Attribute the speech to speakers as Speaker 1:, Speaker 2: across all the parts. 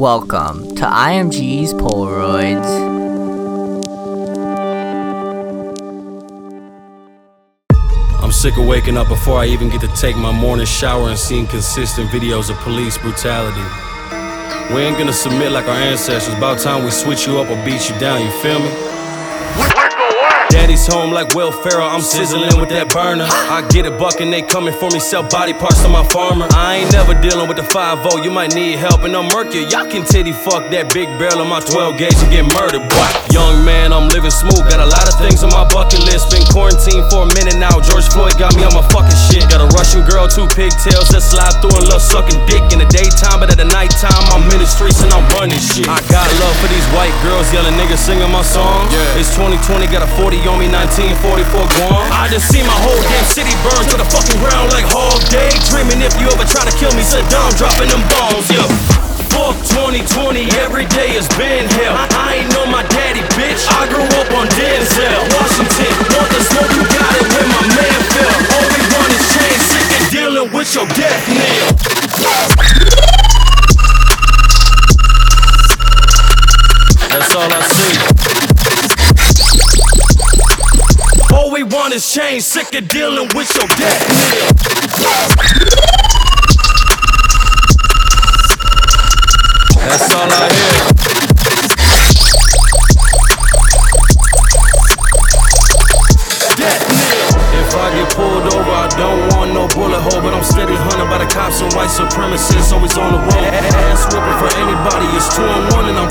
Speaker 1: Welcome to IMG's Polaroids.
Speaker 2: I'm sick of waking up before I even get to take my morning shower and seeing consistent videos of police brutality. We ain't gonna submit like our ancestors. About time we switch you up or beat you down, you feel me? Home like Will Ferrell, I'm sizzling with that burner. I get a buck and they coming for me, sell body parts to my farmer. I ain't never dealing with the 5 you might need help and I'm murky. Y'all can titty fuck that big barrel on my 12 gauge and get murdered, boy. Young man, I'm living smooth, got a lot of things on my bucket list. Been quarantined for a minute now, George Floyd got me on my fucking shit. Got a Russian girl, two pigtails that slide through and love sucking dick in the daytime, but at the nighttime, I'm in the streets and I'm running shit. I got love for these white girls yelling niggas singing my songs.
Speaker 3: Yeah.
Speaker 2: It's 2020, got a 40 on me, 1944 Guam. I just see my whole damn city burn to the fucking ground like hog day. Dreaming if you ever try to kill me, Saddam dropping them bombs, yeah. Fuck 2020, every day has been hell. I, I ain't know my daddy, bitch. I grew up on Denzel. Washington, want the smoke, you got it when my man fell. All we want is change, sick of dealing with your death nail. That's all I see. Want is change, sick of dealing with your nail. That's all I hear. If I get pulled over, I don't want no bullet hole, but I'm steady hunted by the cops and white supremacists, always on the road. Ass whooping for anybody, it's two on one, and I'm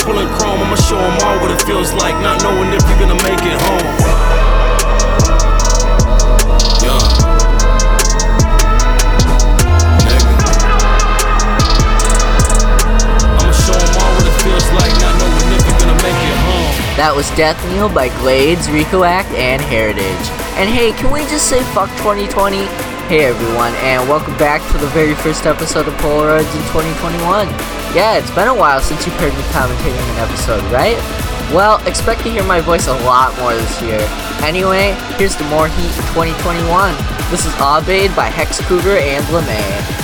Speaker 1: was Death Kneel by Gladez, Rico Act, and Hairitage. And hey, can we just say fuck 2020? Hey everyone, and welcome back to the very first episode of Polaroids in 2021. Yeah, it's been a while since you've heard me commentating an episode, right? Well, expect to hear my voice a lot more this year. Anyway, here's the more heat in 2021. This is Aubade by Hex Cougar and LeMay.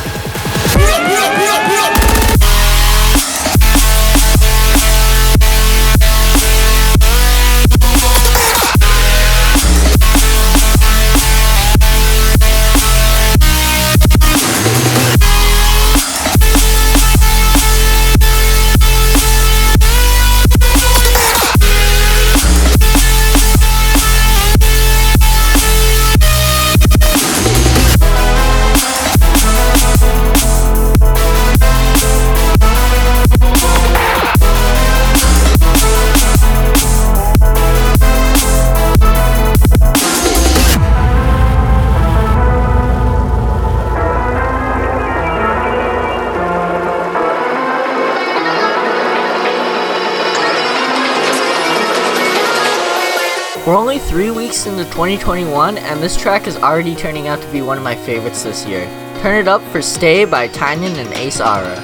Speaker 1: Weeks into 2021, and this track is already turning out to be one of my favorites this year. Turn it up for Stay by Tynan and Ace
Speaker 3: Aura.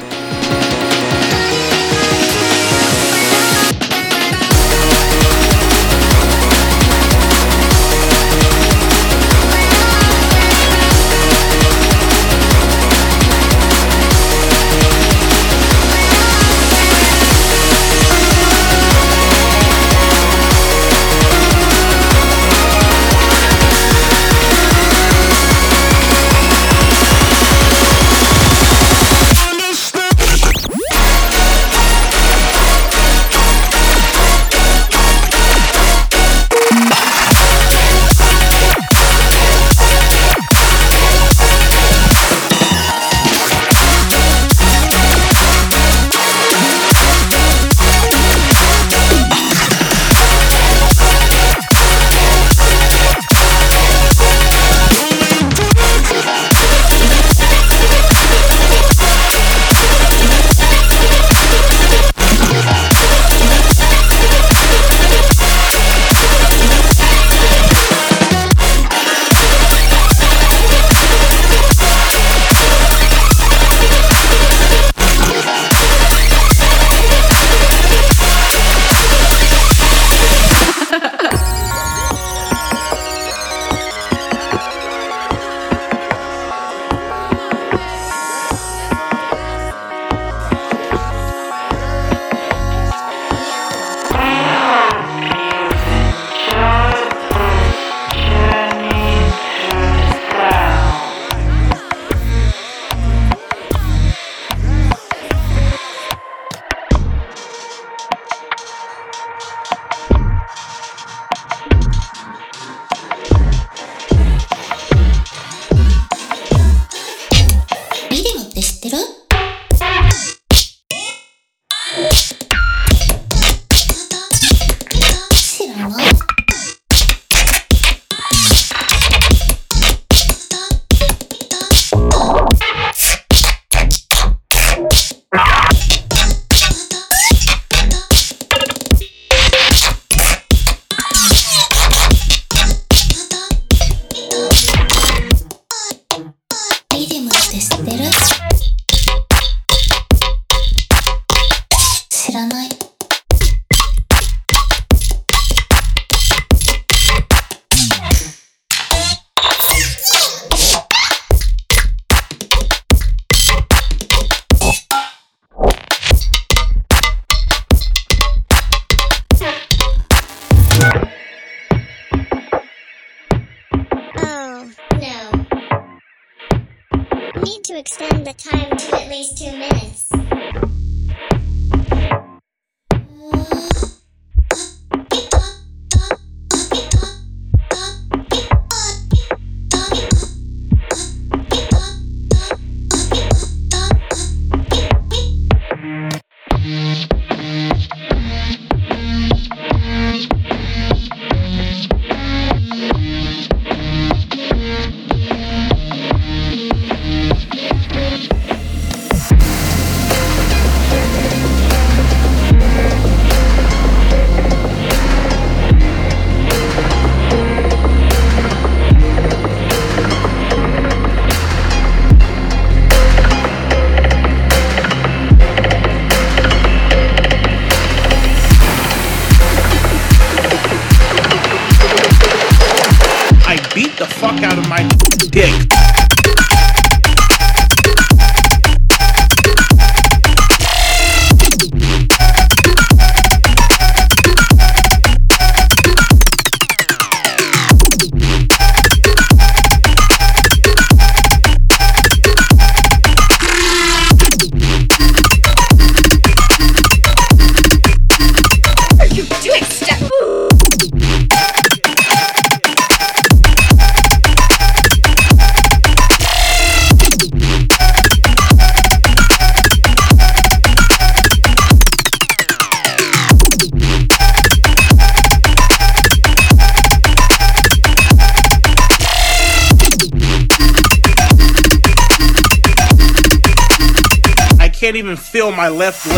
Speaker 4: Can't even feel my left leg.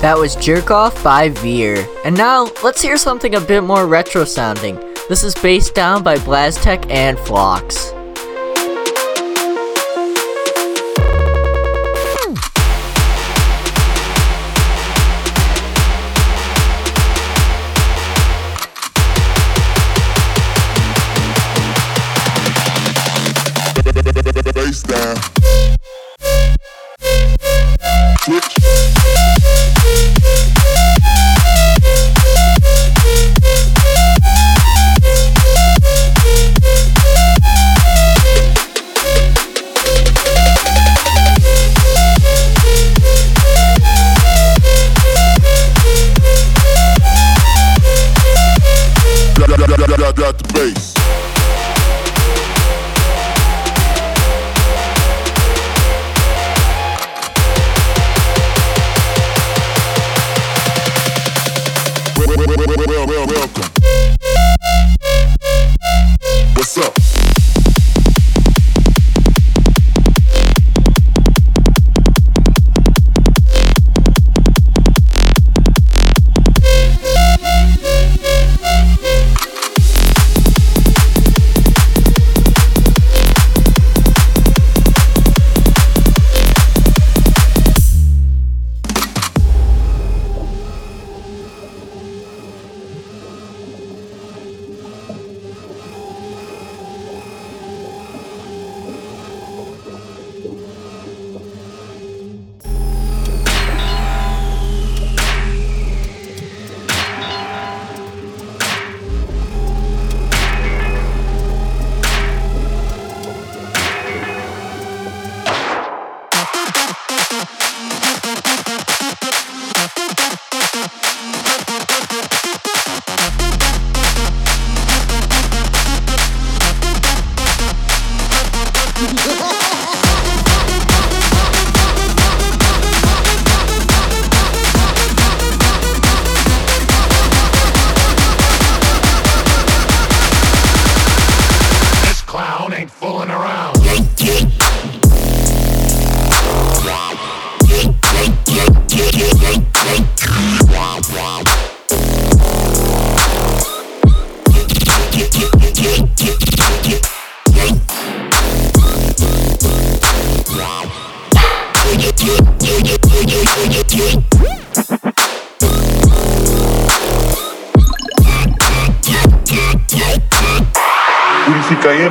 Speaker 1: That was Jerk Off by Veer. And now, let's hear something a bit more retro sounding. This is Bass Down by Blaztek and Flawx.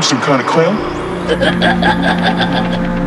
Speaker 5: Some kind of clown?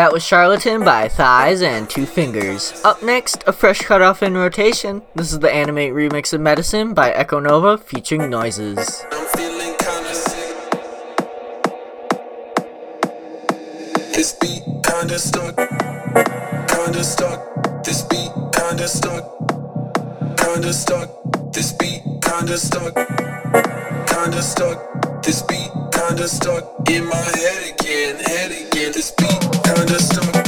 Speaker 1: That was Charlatan by Thys and Two Fingers. Up next, a fresh cut off in rotation. This is the Animate remix of Medicine by Ekonovah featuring Noises.
Speaker 5: This beat kinda stuck, kinda stuck. This beat kinda stuck, kinda stuck. This beat kinda stuck, kinda stuck. This beat kinda stuck in my head again, head again. This beat kinda stuck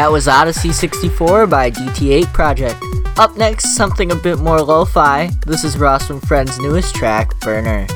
Speaker 5: That
Speaker 1: was Odyssey 64 by DT8 Project. Up next, something a bit more lo fi. This is Ross from Friends' newest track, Burner.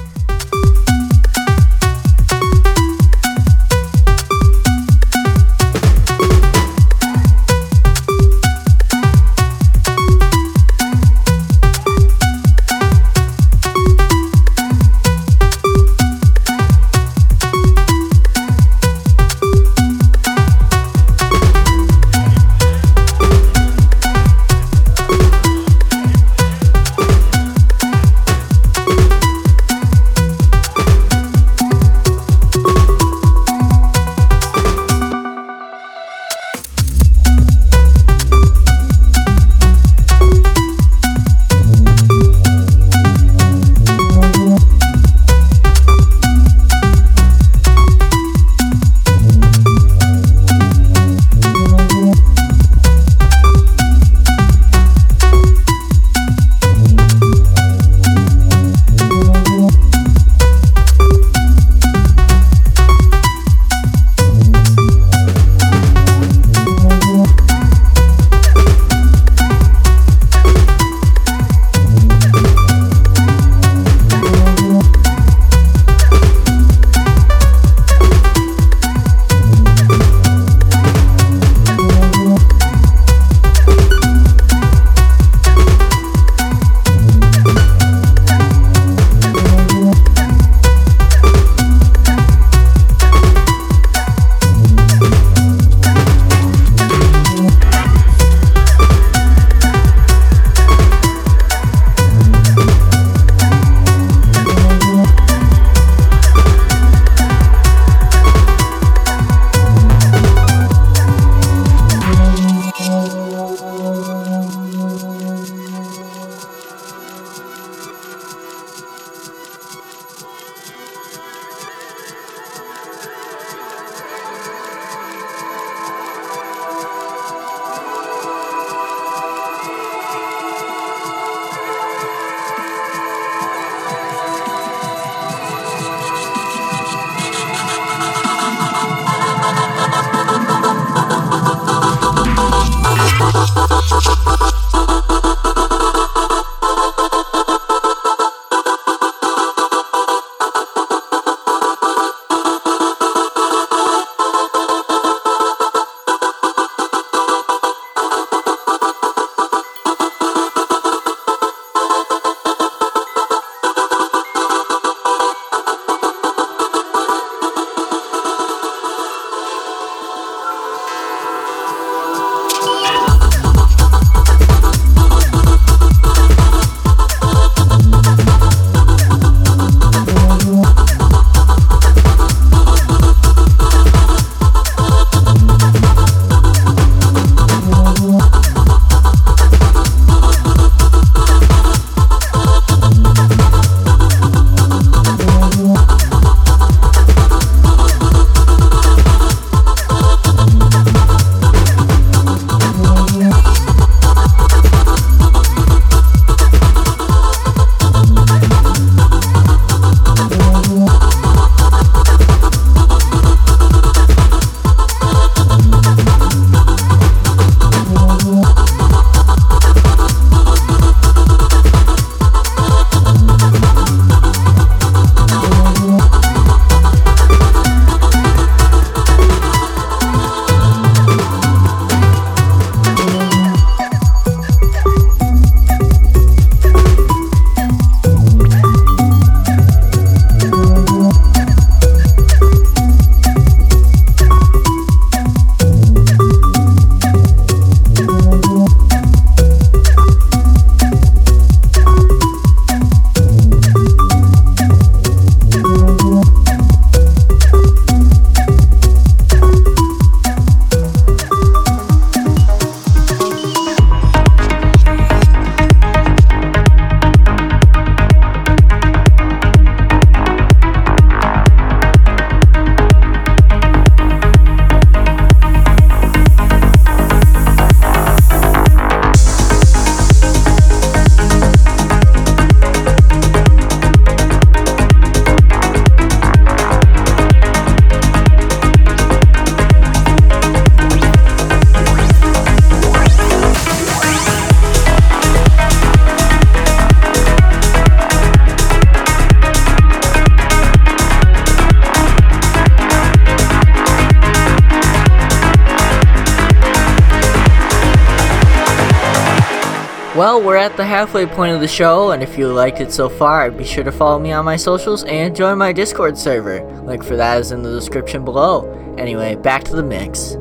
Speaker 1: Well, we're at the halfway point of the show, and if you liked it so far, be sure to follow me on my socials and join my Discord server. Link for that is in the description below. Anyway, back to the mix.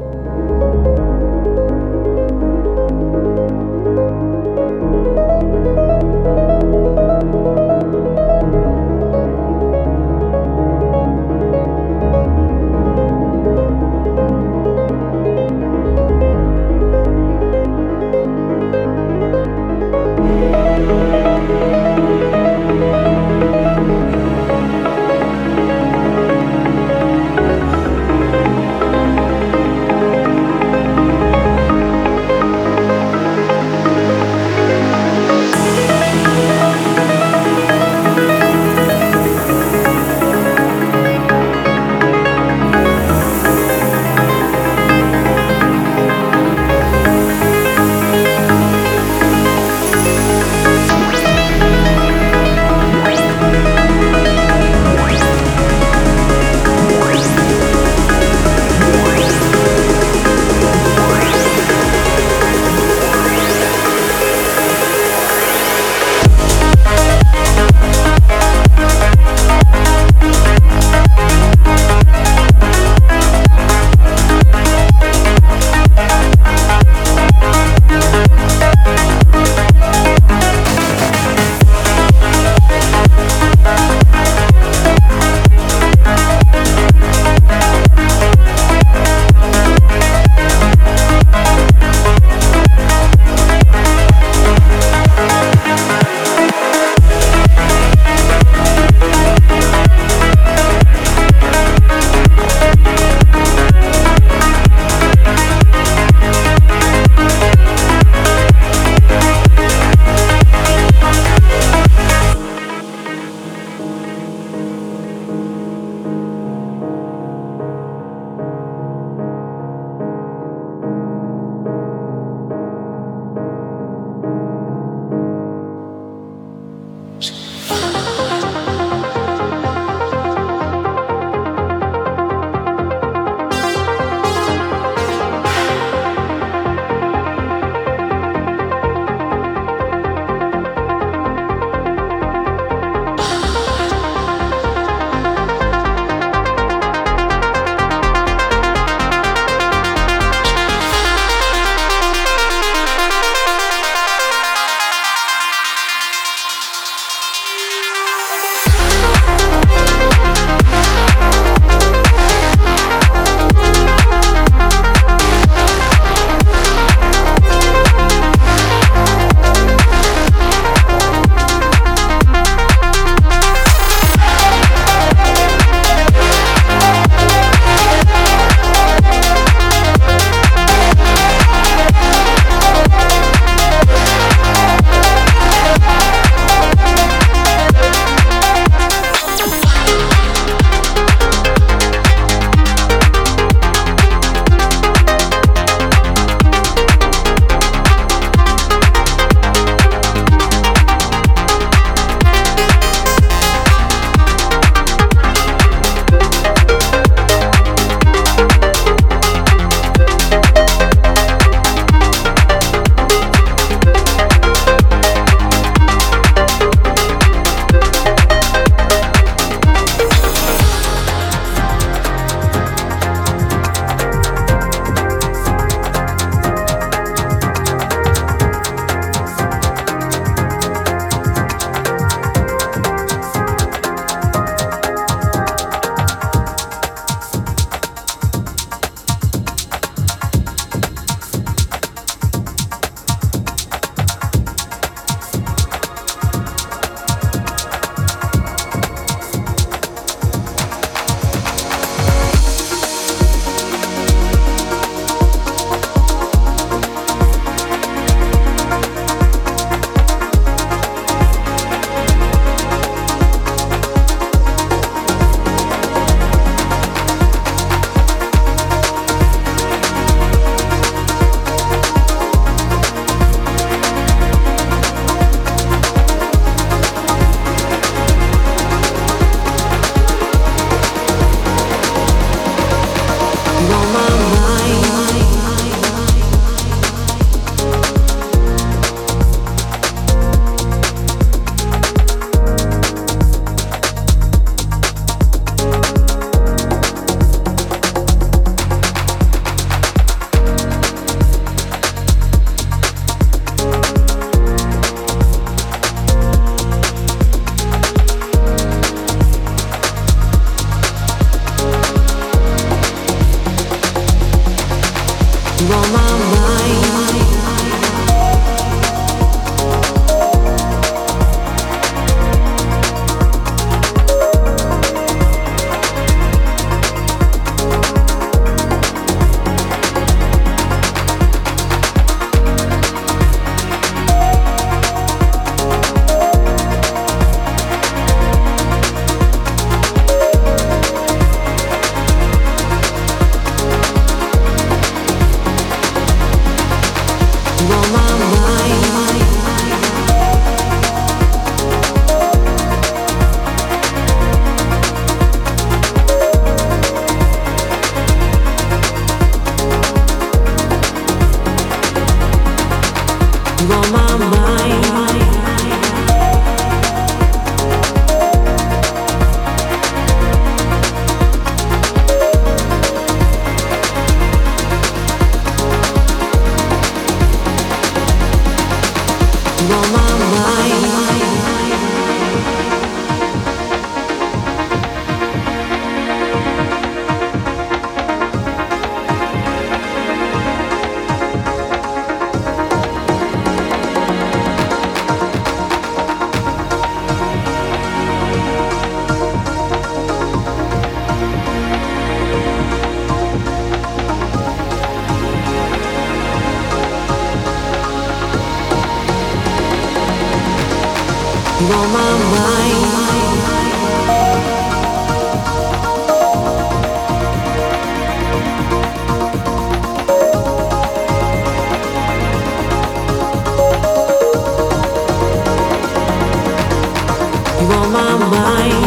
Speaker 1: my mind.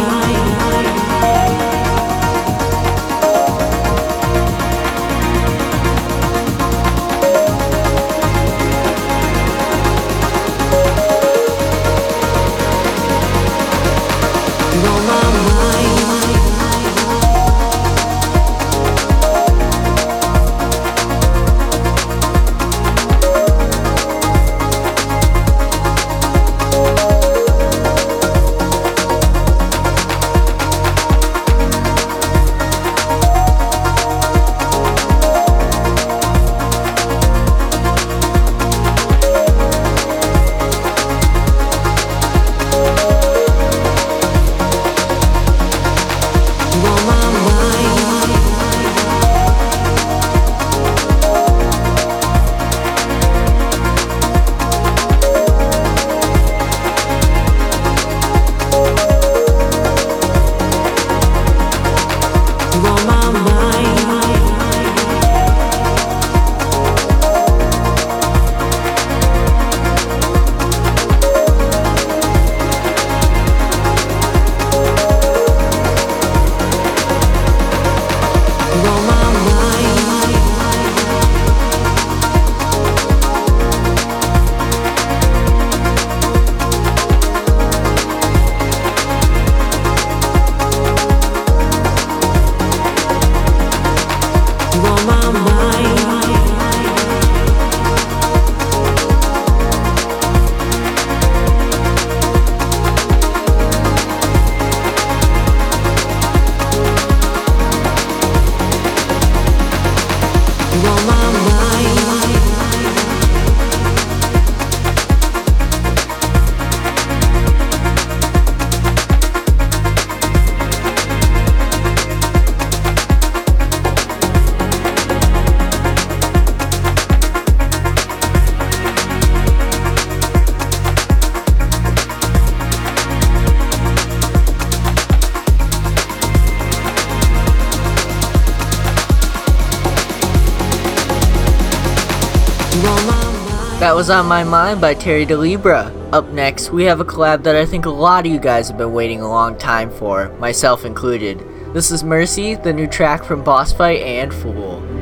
Speaker 1: That was On My Mind by Terry Da Libra. Up next, we have a collab that I think a lot of you guys have been waiting a long time for, myself included. This is Mercy, the new track from Bossfight and F.O.O.L.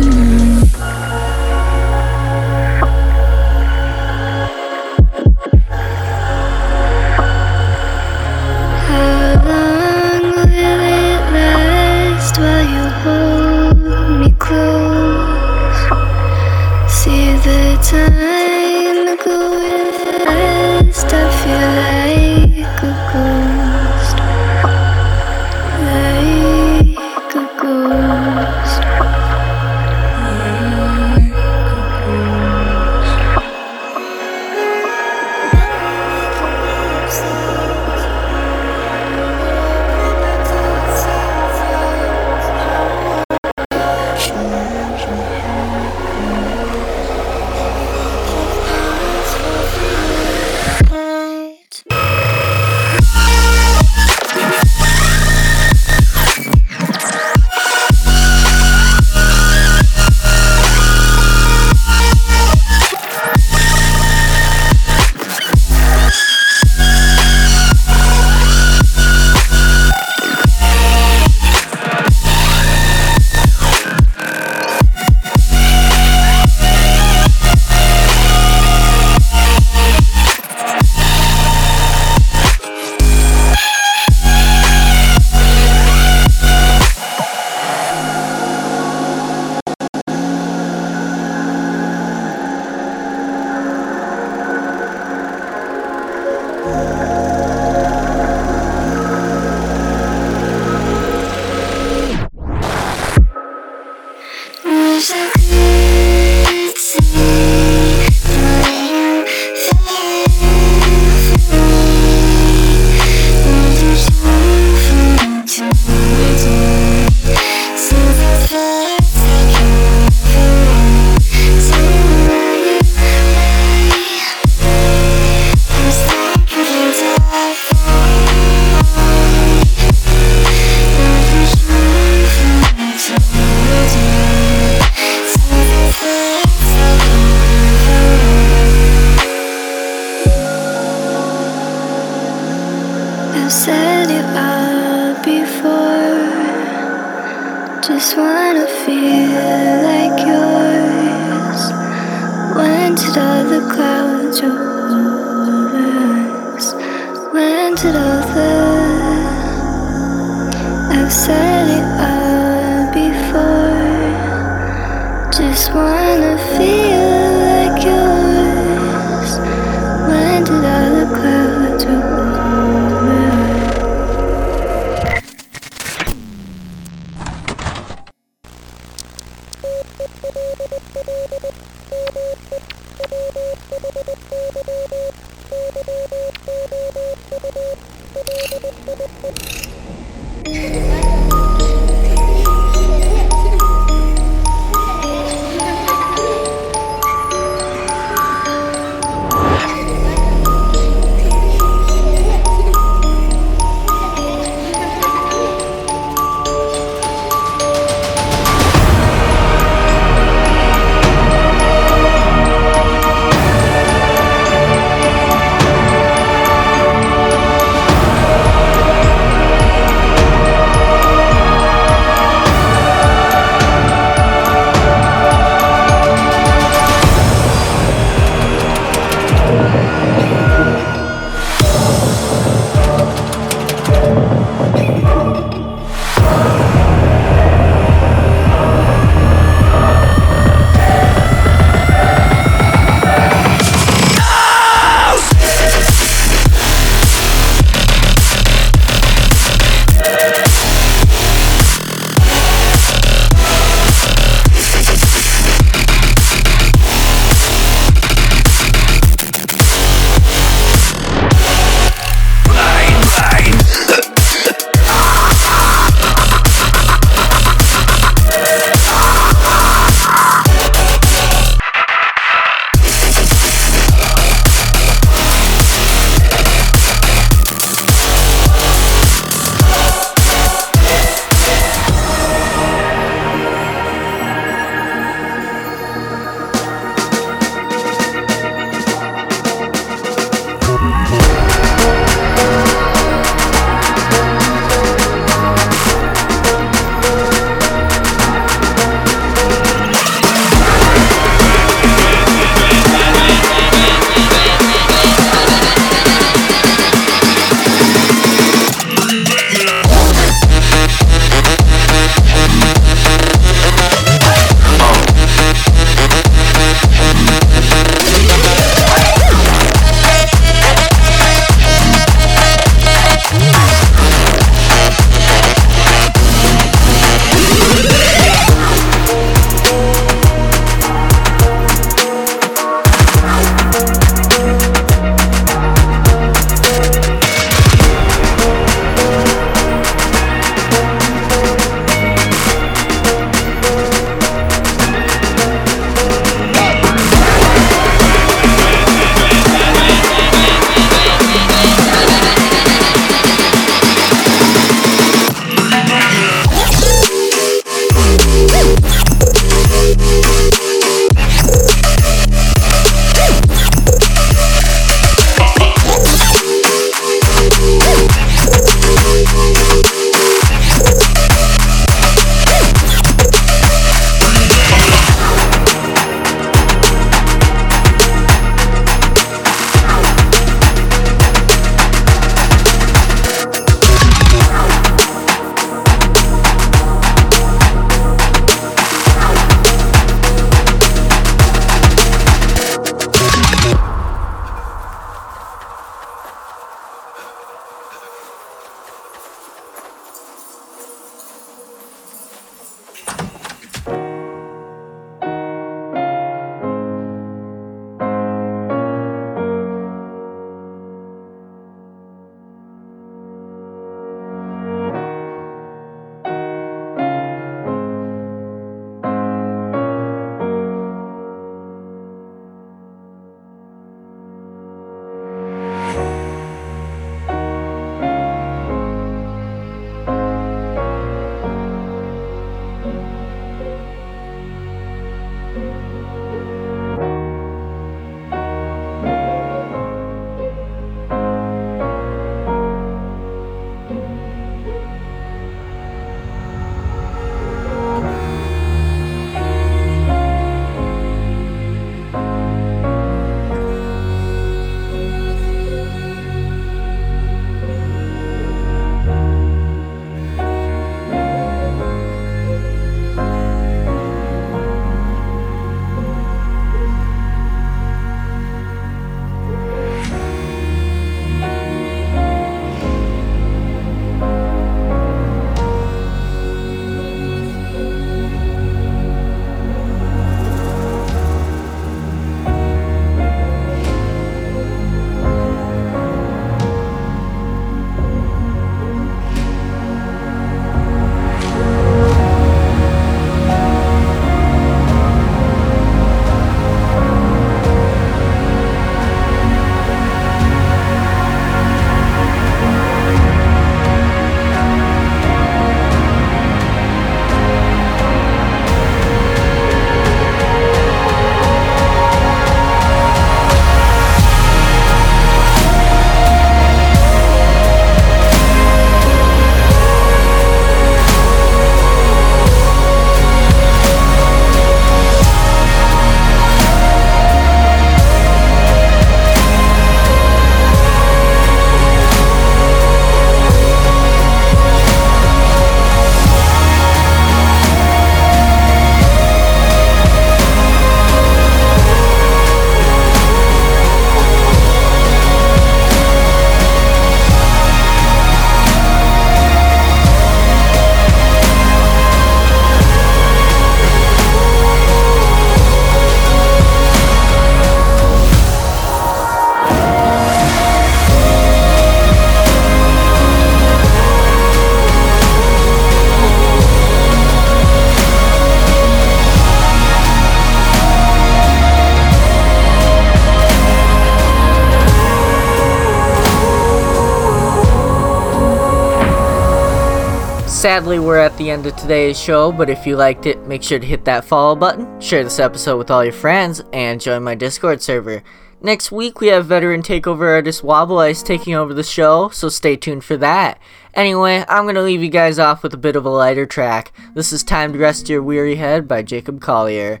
Speaker 1: Sadly, we're at the end of today's show, but if you liked it, make sure to hit that follow button, share this episode with all your friends, and join my Discord server. Next week, we have veteran takeover artist Wobble Ice taking over the show, so stay tuned for that. Anyway, I'm gonna leave you guys off with a bit of a lighter track. This is Time to Rest Your Weary Head by Jacob Collier.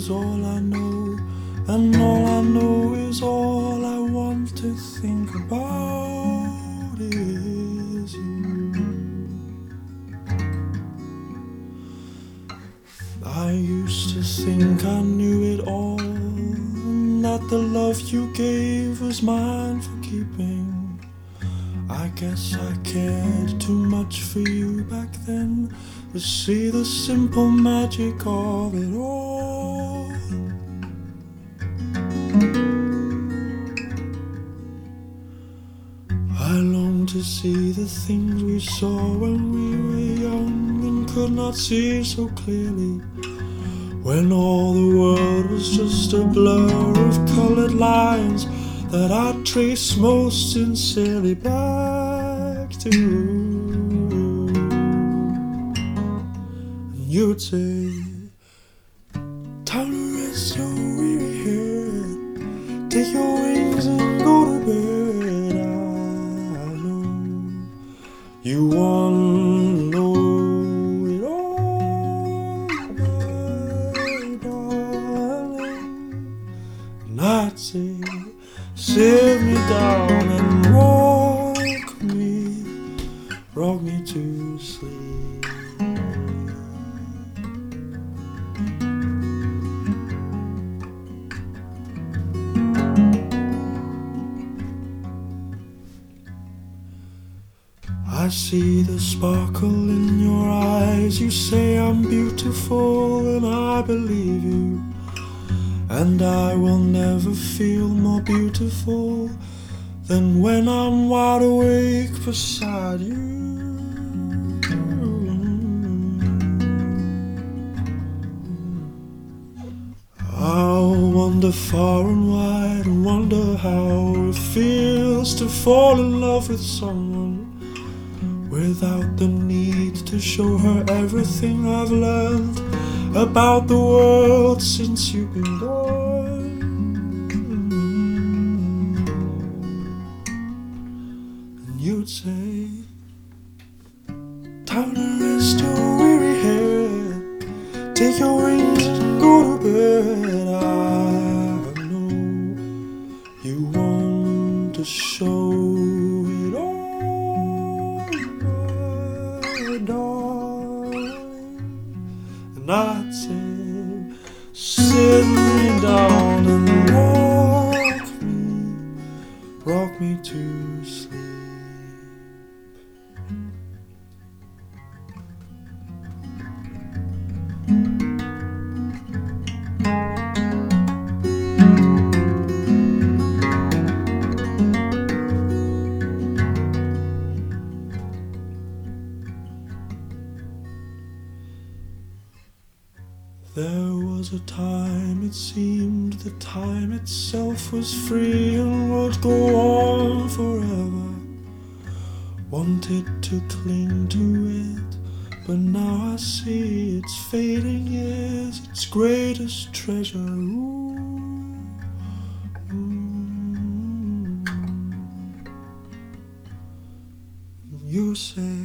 Speaker 6: Is all I know, and all I know is all I want to think about is you. I used to think I knew it all, and that the love you gave was mine for keeping. I guess I cared too much for you back then to see the simple magic of the things we saw when we were young and could not see so clearly. When all the world was just a blur of colored lines that I trace most sincerely back to. And you'd say, Time about the world to sleep. There was a time it seemed the time itself was free and would go on forever. Wanted to cling to it, But now I see its fading years, its greatest treasure. Ooh, ooh. You say,